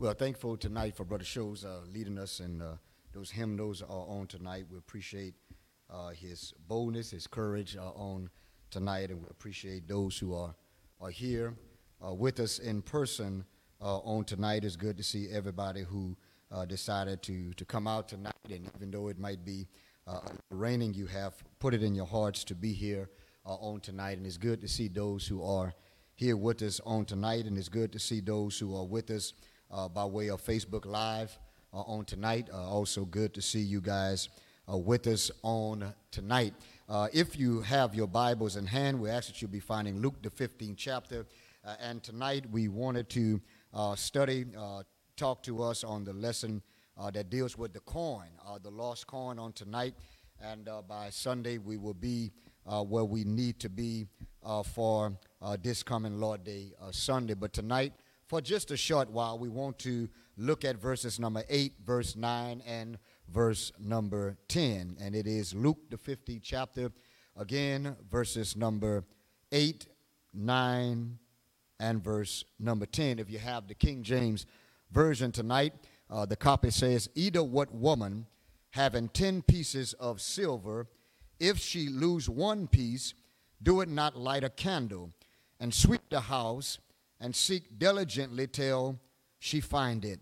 Well, thankful tonight for Brother Shows uh, leading us and uh, those hymnals are on tonight. We appreciate uh, his boldness, his courage uh, on tonight, and we appreciate those who are, are here uh, with us in person uh, on tonight. It's good to see everybody who decided to, to come out tonight, and even though it might be raining, you have put it in your hearts to be here on tonight, and it's good to see those who are here with us on tonight, and it's good to see those who are with us uh, by way of Facebook Live uh, on tonight. Uh, also, good to see you guys uh, with us on tonight. Uh, if you have your Bibles in hand, we ask that you be finding Luke, the 15th chapter. And tonight we wanted to study, talk to us on the lesson that deals with the coin, the lost coin on tonight. And by Sunday, we will be where we need to be for this coming Lord Day Sunday. But tonight, for just a short while, we want to look at verses number 8, verse 9, and verse number 10. And it is Luke, the 50th chapter, again, verses number 8, 9, and verse number 10. If you have the King James Version tonight, uh, the copy says, Either what woman having 10 pieces of silver, if she lose one piece, do it not light a candle and sweep the house and seek diligently till she find it.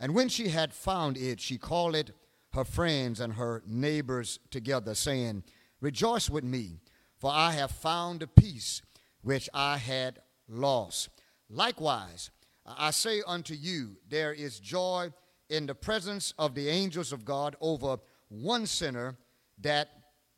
And when she had found it, she called it her friends and her neighbors together, saying, Rejoice with me, for I have found a piece which I had lost. Likewise, I say unto you, there is joy in the presence of the angels of God over one sinner that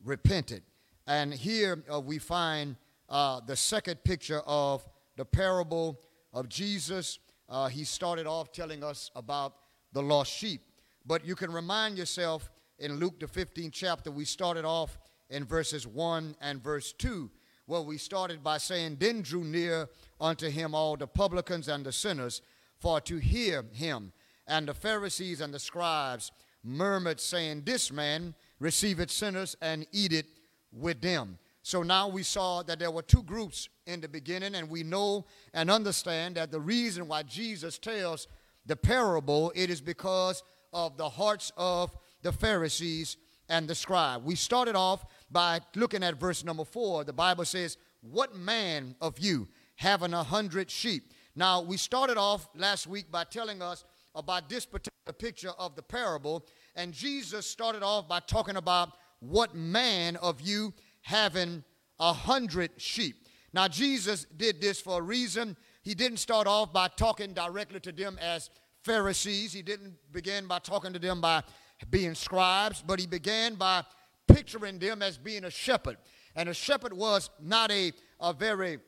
repented. And here uh, we find uh, the second picture of the parable of Jesus. Uh, he started off telling us about the lost sheep. But you can remind yourself in Luke, the 15th chapter, we started off in verses 1 and verse 2. Well, we started by saying, Then drew near unto him all the publicans and the sinners for to hear him. And the Pharisees and the scribes murmured, saying, This man receiveth sinners and eateth with them. So now we saw that there were two groups in the beginning, and we know and understand that the reason why Jesus tells the parable, it is because of the hearts of the Pharisees and the scribe. We started off by looking at verse number four. The Bible says, What man of you having a hundred sheep? Now, we started off last week by telling us about this particular picture of the parable, and Jesus started off by talking about what man of you having a hundred sheep. Now, Jesus did this for a reason. He didn't start off by talking directly to them as Pharisees, he didn't begin by talking to them by being scribes, but he began by picturing them as being a shepherd. And a shepherd was not a, a very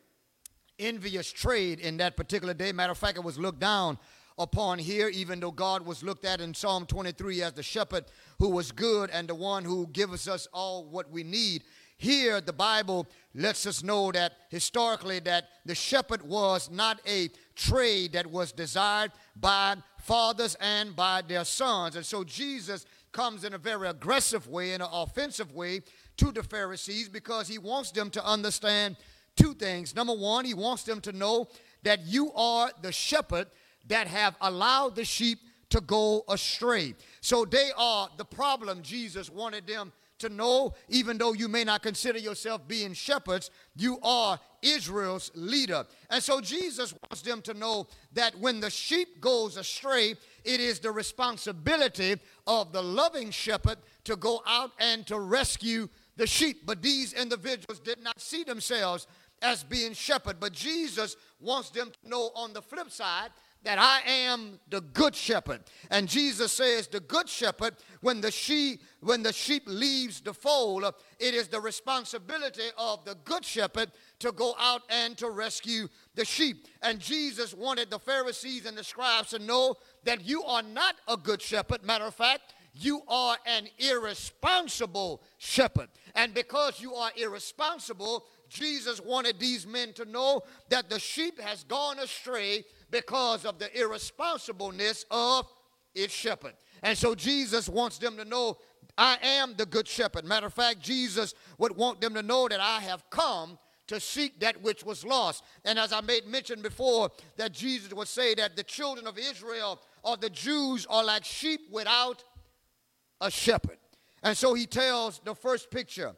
envious trade in that particular day. Matter of fact, it was looked down upon here, even though God was looked at in Psalm 23 as the shepherd who was good and the one who gives us all what we need. Here, the Bible lets us know that historically that the shepherd was not a trade that was desired by fathers and by their sons. And so Jesus comes in a very aggressive way, in an offensive way to the Pharisees because he wants them to understand two things. Number one, he wants them to know that you are the shepherd that have allowed the sheep to go astray. So they are the problem Jesus wanted them to know, even though you may not consider yourself being shepherds, you are Israel's leader. And so Jesus wants them to know that when the sheep goes astray, it is the responsibility of the loving shepherd to go out and to rescue the sheep. But these individuals did not see themselves as being shepherd. But Jesus wants them to know on the flip side that I am the good shepherd. And Jesus says, the good shepherd, when the sheep, when the sheep leaves the fold, it is the responsibility of the good shepherd to go out and to rescue the sheep. And Jesus wanted the Pharisees and the scribes to know that you are not a good shepherd. Matter of fact, you are an irresponsible shepherd. And because you are irresponsible, Jesus wanted these men to know that the sheep has gone astray because of the irresponsibleness of its shepherd. And so Jesus wants them to know, I am the good shepherd. Matter of fact, Jesus would want them to know that I have come to seek that which was lost. And as I made mention before, that Jesus would say that the children of Israel or the Jews are like sheep without a shepherd. And so he tells the first picture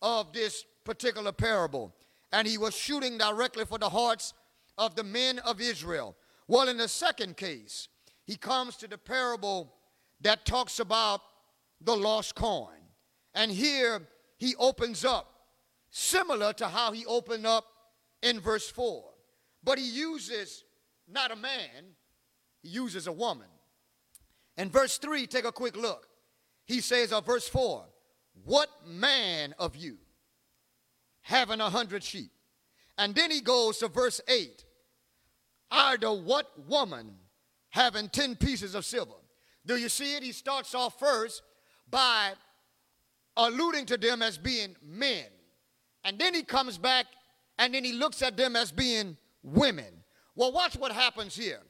of this particular parable. And he was shooting directly for the hearts of the men of Israel. Well, in the second case, he comes to the parable that talks about the lost coin. And here he opens up similar to how he opened up in verse 4. But he uses not a man, he uses a woman. In verse 3, take a quick look. He says, of verse 4, What man of you having a hundred sheep? And then he goes to verse 8, Are the what woman having 10 pieces of silver? Do you see it? He starts off first by alluding to them as being men. And then he comes back and then he looks at them as being women. Well, watch what happens here.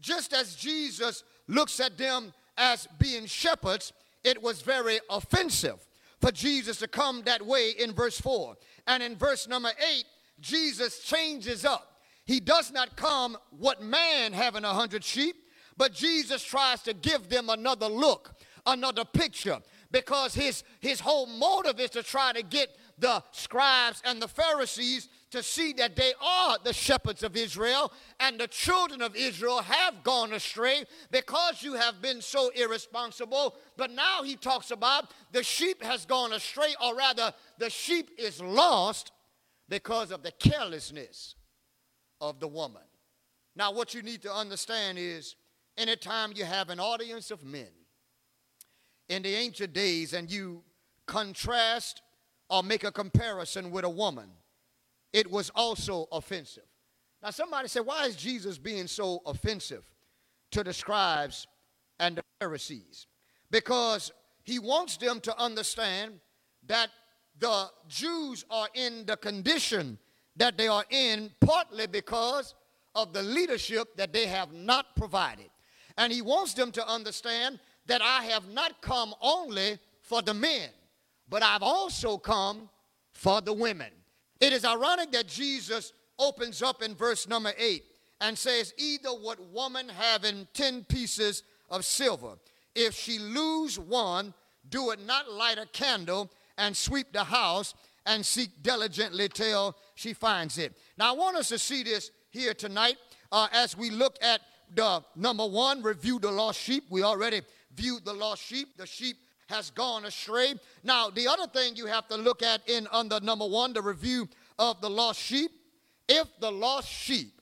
Just as Jesus looks at them as being shepherds, it was very offensive for Jesus to come that way in verse 4. And in verse number 8, Jesus changes up. He does not come what man having a hundred sheep, but Jesus tries to give them another look, another picture, because his, his whole motive is to try to get the scribes and the Pharisees to see that they are the shepherds of Israel and the children of Israel have gone astray because you have been so irresponsible. But now he talks about the sheep has gone astray, or rather, the sheep is lost because of the carelessness of the woman. Now, what you need to understand is anytime you have an audience of men in the ancient days and you contrast or make a comparison with a woman, it was also offensive. Now, somebody said, why is Jesus being so offensive to the scribes and the Pharisees? Because he wants them to understand that the Jews are in the condition that they are in partly because of the leadership that they have not provided. And he wants them to understand that I have not come only for the men, but I've also come for the women. It is ironic that Jesus opens up in verse number 8 and says, Either what woman having 10 pieces of silver, if she lose one, do it not light a candle and sweep the house and seek diligently till she finds it. Now, I want us to see this here tonight uh, as we look at the number one, review the lost sheep. We already viewed the lost sheep. The sheep has gone astray. Now, the other thing you have to look at in under number one, the review of the lost sheep. If the lost sheep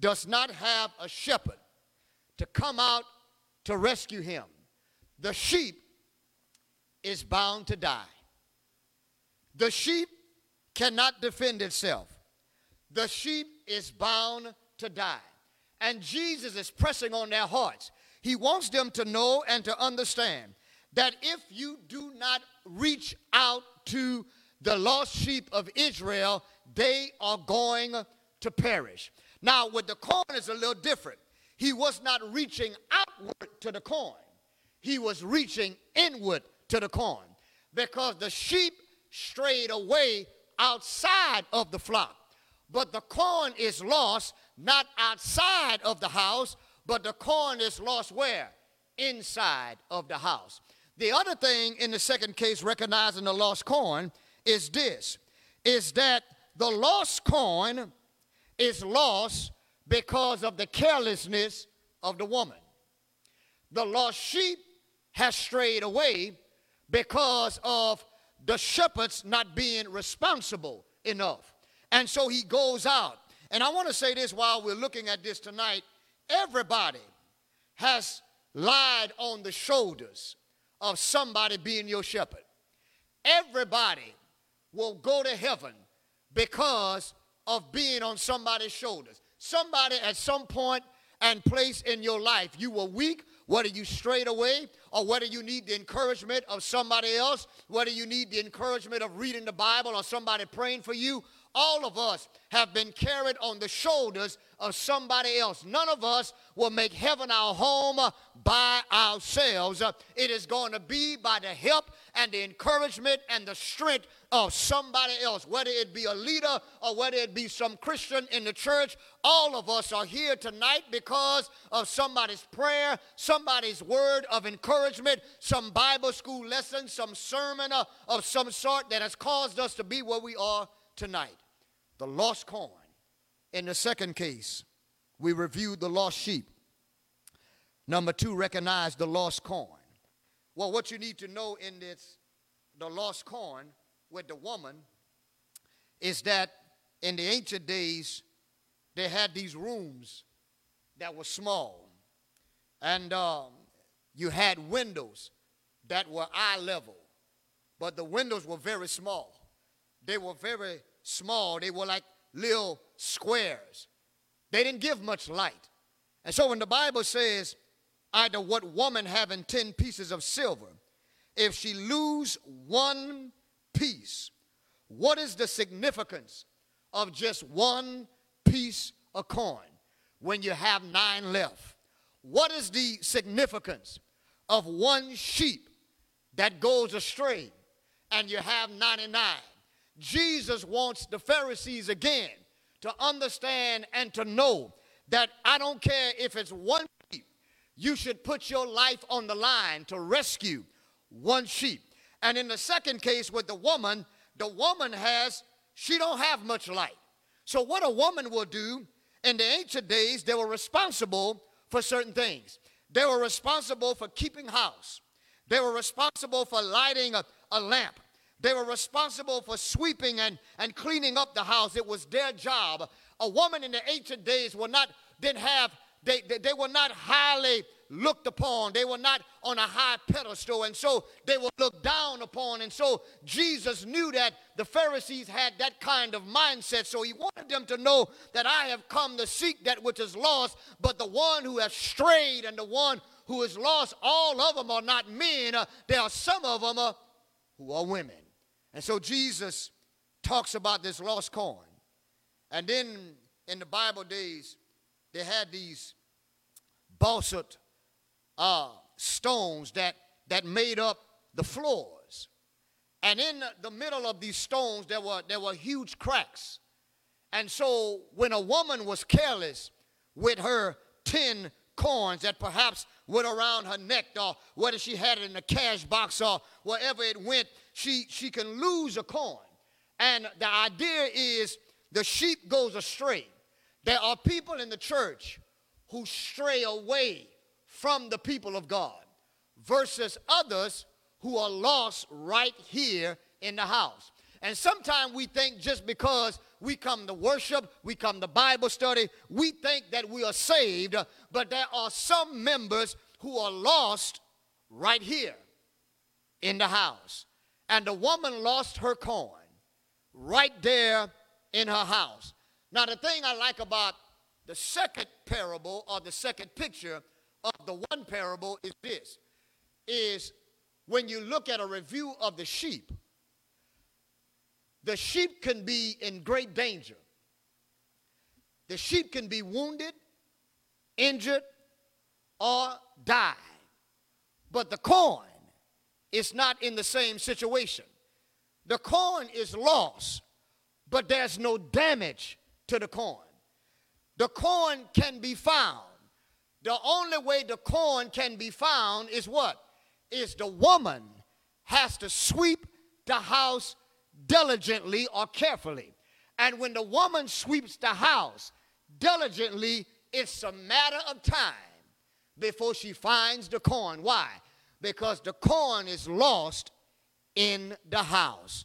does not have a shepherd to come out to rescue him, the sheep is bound to die. The sheep cannot defend itself. The sheep is bound to die. And Jesus is pressing on their hearts. He wants them to know and to understand that if you do not reach out to the lost sheep of Israel, they are going to perish. Now, with the coin is a little different. He was not reaching outward to the coin, he was reaching inward to the coin because the sheep strayed away outside of the flock. But the corn is lost not outside of the house, but the corn is lost where? Inside of the house. The other thing in the second case, recognizing the lost coin, is this is that the lost coin is lost because of the carelessness of the woman. The lost sheep has strayed away because of the shepherds not being responsible enough. And so he goes out. And I want to say this while we're looking at this tonight everybody has lied on the shoulders of somebody being your shepherd. Everybody will go to heaven because of being on somebody's shoulders. Somebody at some point and place in your life, you were weak, whether you strayed away or whether you need the encouragement of somebody else, whether you need the encouragement of reading the Bible or somebody praying for you, all of us have been carried on the shoulders of somebody else. None of us will make heaven our home by ourselves. It is going to be by the help and the encouragement and the strength of somebody else, whether it be a leader or whether it be some Christian in the church. All of us are here tonight because of somebody's prayer, somebody's word of encouragement, some Bible school lesson, some sermon of some sort that has caused us to be where we are tonight the lost coin. In the second case, we reviewed the lost sheep. Number two, recognize the lost coin. Well, what you need to know in this, the lost coin with the woman, is that in the ancient days, they had these rooms that were small. And um, you had windows that were eye level, but the windows were very small. They were very small. They were like little squares. They didn't give much light. And so when the Bible says, either what woman having 10 pieces of silver, if she lose one piece, what is the significance of just one piece of coin when you have nine left? What is the significance of one sheep that goes astray and you have 99? Jesus wants the Pharisees again to understand and to know that I don't care if it's one sheep, you should put your life on the line to rescue one sheep. And in the second case with the woman, the woman has, she don't have much light. So what a woman will do in the ancient days, they were responsible for certain things. They were responsible for keeping house. They were responsible for lighting a, a lamp. They were responsible for sweeping and, and cleaning up the house. It was their job. A woman in the ancient days were not, didn't have, they, they, they were not highly looked upon. They were not on a high pedestal, and so they were looked down upon. And so Jesus knew that the Pharisees had that kind of mindset. So he wanted them to know that I have come to seek that which is lost, but the one who has strayed and the one who is lost, all of them are not men. Uh, there are some of them uh, who are women. And so Jesus talks about this lost coin. And then in the Bible days, they had these basalt uh, stones that, that made up the floors. And in the middle of these stones, there were, there were huge cracks. And so when a woman was careless with her 10 coins that perhaps went around her neck, or whether she had it in a cash box or wherever it went, she, she can lose a coin. And the idea is the sheep goes astray. There are people in the church who stray away from the people of God versus others who are lost right here in the house. And sometimes we think just because we come to worship, we come to Bible study, we think that we are saved, but there are some members who are lost right here in the house. And the woman lost her coin right there in her house. Now, the thing I like about the second parable or the second picture of the one parable is this is when you look at a review of the sheep, the sheep can be in great danger. The sheep can be wounded, injured, or die. But the coin is not in the same situation. The coin is lost, but there's no damage to the coin. The coin can be found. The only way the coin can be found is what? Is the woman has to sweep the house diligently or carefully. And when the woman sweeps the house diligently, it's a matter of time before she finds the coin. Why? Because the corn is lost in the house.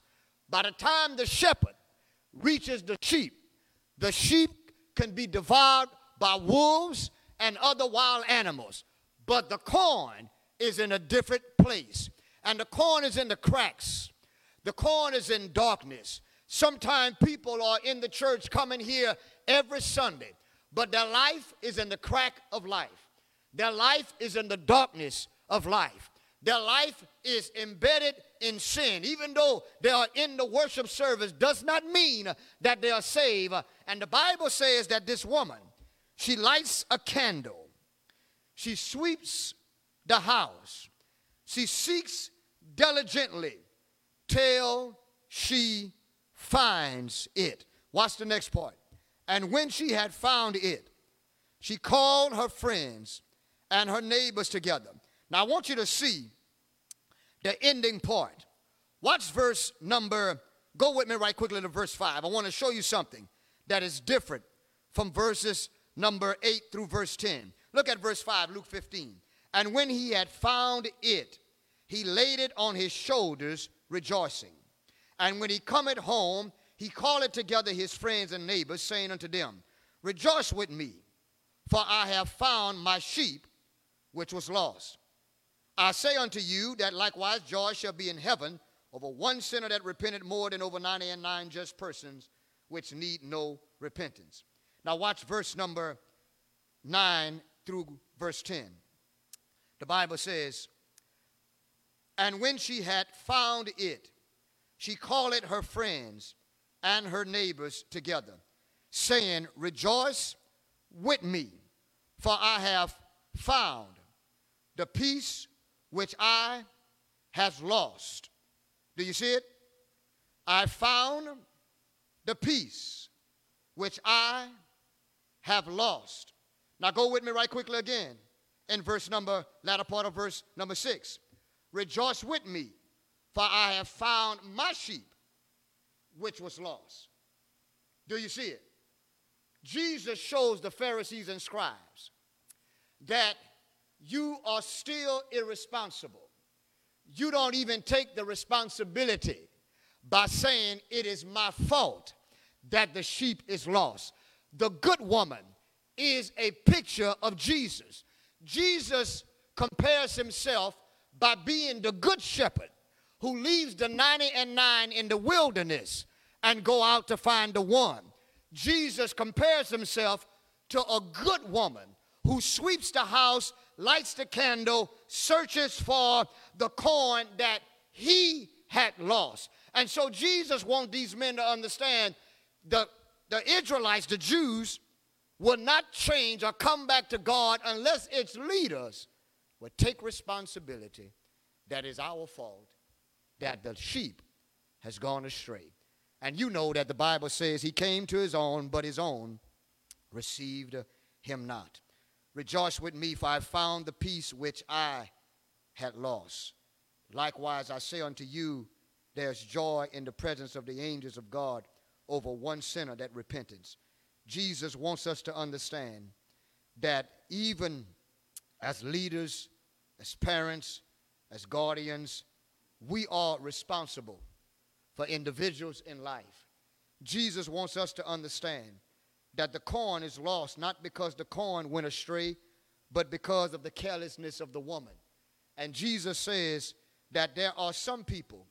By the time the shepherd reaches the sheep, the sheep can be devoured by wolves and other wild animals. But the corn is in a different place. And the corn is in the cracks. The corn is in darkness. Sometimes people are in the church coming here every Sunday, but their life is in the crack of life. Their life is in the darkness of life. Their life is embedded in sin, even though they are in the worship service, does not mean that they are saved. And the Bible says that this woman, she lights a candle, she sweeps the house, she seeks diligently till she finds it. Watch the next part. And when she had found it, she called her friends and her neighbors together. Now I want you to see the ending part. Watch verse number, go with me right quickly to verse 5. I want to show you something that is different from verses number 8 through verse 10. Look at verse 5, Luke 15. And when he had found it, he laid it on his shoulders, rejoicing. And when he cometh home, he called together his friends and neighbors, saying unto them, Rejoice with me, for I have found my sheep which was lost. I say unto you that likewise joy shall be in heaven over one sinner that repented more than over ninety and nine just persons which need no repentance. Now watch verse number 9 through verse 10. The Bible says, And when she had found it, she called it her friends and her neighbors together, saying, Rejoice with me, for I have found the piece which I has lost. Do you see it? I found the piece which I have lost. Now go with me right quickly again in verse number, latter part of verse number six. Rejoice with me, for I have found my sheep which was lost. Do you see it? Jesus shows the Pharisees and scribes that you are still irresponsible. You don't even take the responsibility by saying, It is my fault that the sheep is lost. The good woman is a picture of Jesus. Jesus compares himself by being the good shepherd who leaves the 90 and 9 in the wilderness and go out to find the one. Jesus compares himself to a good woman who sweeps the house lights the candle, searches for the coin that he had lost. And so Jesus wants these men to understand the, the Israelites, the Jews, will not change or come back to God unless its leaders will take responsibility that is our fault, that the sheep has gone astray. And you know that the Bible says he came to his own, but his own received him not. Rejoice with me, for I found the piece which I had lost. Likewise, I say unto you, there's joy in the presence of the angels of God over one sinner that repentance. Jesus wants us to understand that even as leaders, as parents, as guardians, we are responsible for individuals in life. Jesus wants us to understand that the corn is lost not because the corn went astray, but because of the carelessness of the woman. And Jesus says that there are some people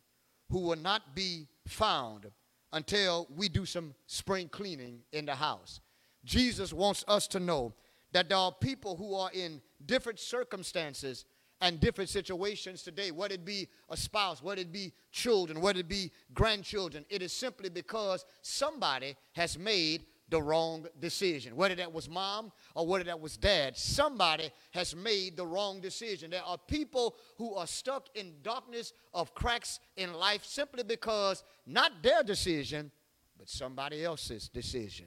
who will not be found until we do some spring cleaning in the house. Jesus wants us to know that there are people who are in different circumstances and different situations today, whether it be a spouse, whether it be children, whether it be grandchildren. It is simply because somebody has made the wrong decision. Whether that was mom or whether that was dad, somebody has made the wrong decision. There are people who are stuck in darkness of cracks in life simply because not their decision, but somebody else's decision.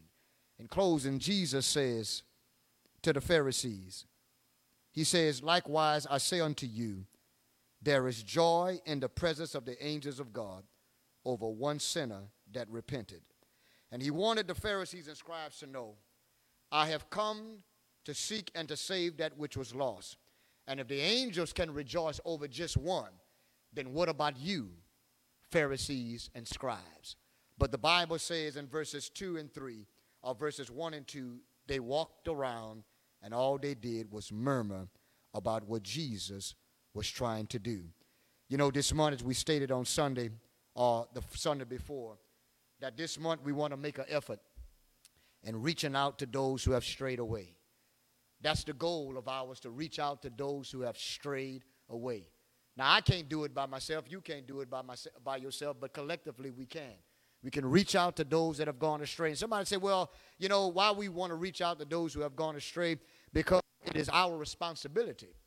In closing, Jesus says to the Pharisees, He says, Likewise, I say unto you, there is joy in the presence of the angels of God over one sinner that repented. And he wanted the Pharisees and scribes to know, I have come to seek and to save that which was lost. And if the angels can rejoice over just one, then what about you, Pharisees and scribes? But the Bible says in verses 2 and 3, or verses 1 and 2, they walked around and all they did was murmur about what Jesus was trying to do. You know, this morning, as we stated on Sunday, or the Sunday before, that this month we want to make an effort in reaching out to those who have strayed away. That's the goal of ours to reach out to those who have strayed away. Now, I can't do it by myself. You can't do it by, myself, by yourself, but collectively we can. We can reach out to those that have gone astray. And somebody say, well, you know, why we want to reach out to those who have gone astray? Because it is our responsibility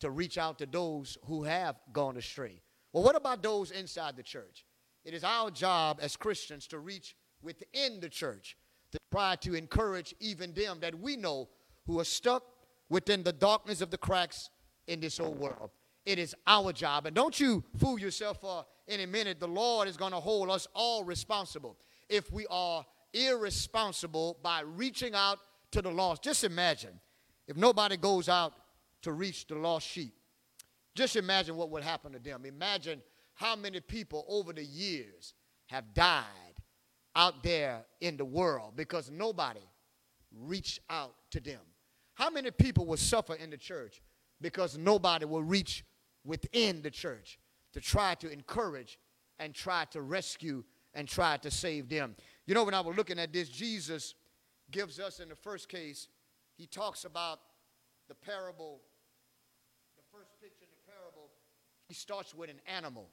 to reach out to those who have gone astray. Well, what about those inside the church? It is our job as Christians to reach within the church to try to encourage even them that we know who are stuck within the darkness of the cracks in this old world. It is our job. And don't you fool yourself for any minute. The Lord is going to hold us all responsible if we are irresponsible by reaching out to the lost. Just imagine if nobody goes out to reach the lost sheep. Just imagine what would happen to them. Imagine how many people over the years have died out there in the world because nobody reached out to them. How many people will suffer in the church because nobody will reach within the church to try to encourage and try to rescue and try to save them? You know, when I was looking at this, Jesus gives us in the first case, he talks about the parable, the first picture in the parable, he starts with an animal.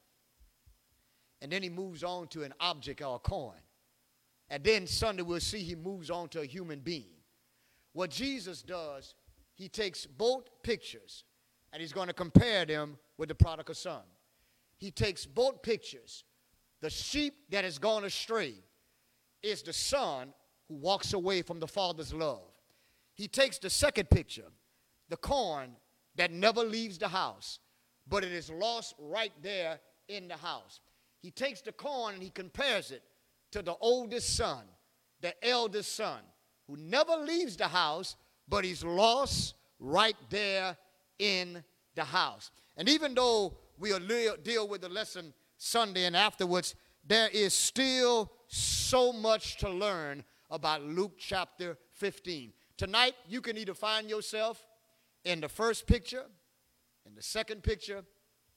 And then he moves on to an object or a coin. And then Sunday we'll see he moves on to a human being. What Jesus does, he takes both pictures and he's going to compare them with the prodigal son. He takes both pictures. The sheep that has gone astray is the son who walks away from the father's love. He takes the second picture, the coin that never leaves the house, but it is lost right there in the house. He takes the corn and he compares it to the oldest son, the eldest son, who never leaves the house, but he's lost right there in the house. And even though we'll deal with the lesson Sunday and afterwards, there is still so much to learn about Luke chapter 15. Tonight, you can either find yourself in the first picture, in the second picture,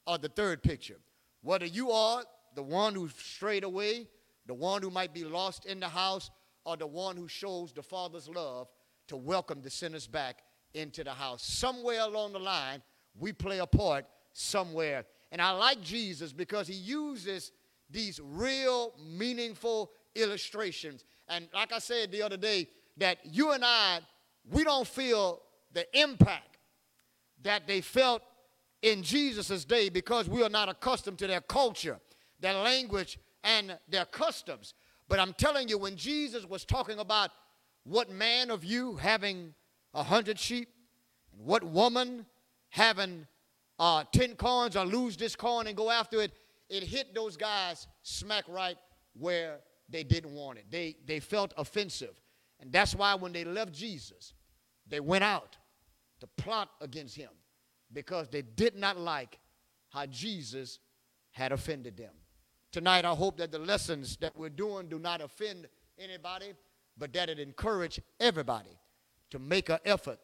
or the third picture. Whether you are the one who strayed away the one who might be lost in the house, or the one who shows the Father's love to welcome the sinners back into the house. Somewhere along the line, we play a part somewhere. And I like Jesus because he uses these real, meaningful illustrations. And like I said the other day, that you and I, we don't feel the impact that they felt in Jesus' day because we are not accustomed to their culture, their language, and their customs. But I'm telling you, when Jesus was talking about what man of you having a hundred sheep, and what woman having uh, 10 coins or lose this coin and go after it, it hit those guys smack right where they didn't want it. They, they felt offensive. And that's why when they left Jesus, they went out to plot against him because they did not like how Jesus had offended them. Tonight, I hope that the lessons that we're doing do not offend anybody, but that it encourage everybody to make an effort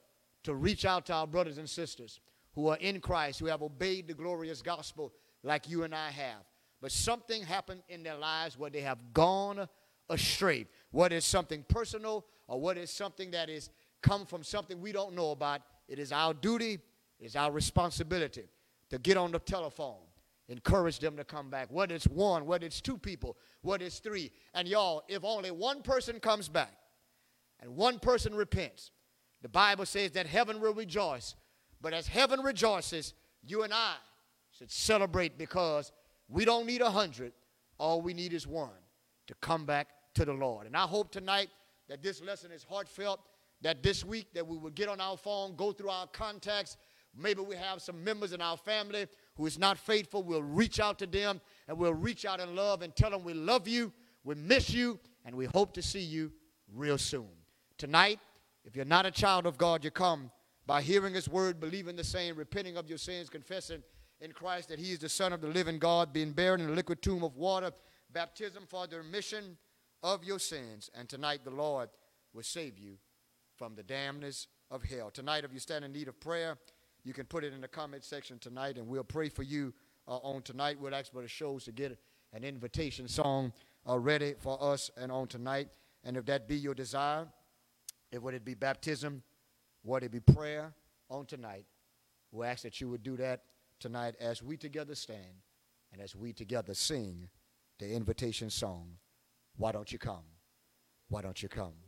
to reach out to our brothers and sisters who are in Christ, who have obeyed the glorious gospel like you and I have. But something happened in their lives where they have gone astray. What is something personal or what is something that is come from something we don't know about, it is our duty, it is our responsibility to get on the telephone encourage them to come back. Whether it's one, whether it's two people, whether it's three. And y'all, if only one person comes back and one person repents, the Bible says that heaven will rejoice. But as heaven rejoices, you and I should celebrate because we don't need a hundred. All we need is one to come back to the Lord. And I hope tonight that this lesson is heartfelt, that this week that we will get on our phone, go through our contacts. Maybe we have some members in our family who is not faithful, we'll reach out to them and we'll reach out in love and tell them we love you, we miss you, and we hope to see you real soon. Tonight, if you're not a child of God, you come by hearing His word, believing the same, repenting of your sins, confessing in Christ that He is the Son of the living God, being buried in the liquid tomb of water, baptism for the remission of your sins. And tonight, the Lord will save you from the damnness of hell. Tonight, if you stand in need of prayer, you can put it in the comment section tonight, and we'll pray for you uh, on tonight. We'll ask for the shows to get an invitation song uh, ready for us and on tonight. And if that be your desire, if would it be baptism, would it be prayer on tonight, we ask that you would do that tonight as we together stand and as we together sing the invitation song, Why Don't You Come? Why Don't You Come?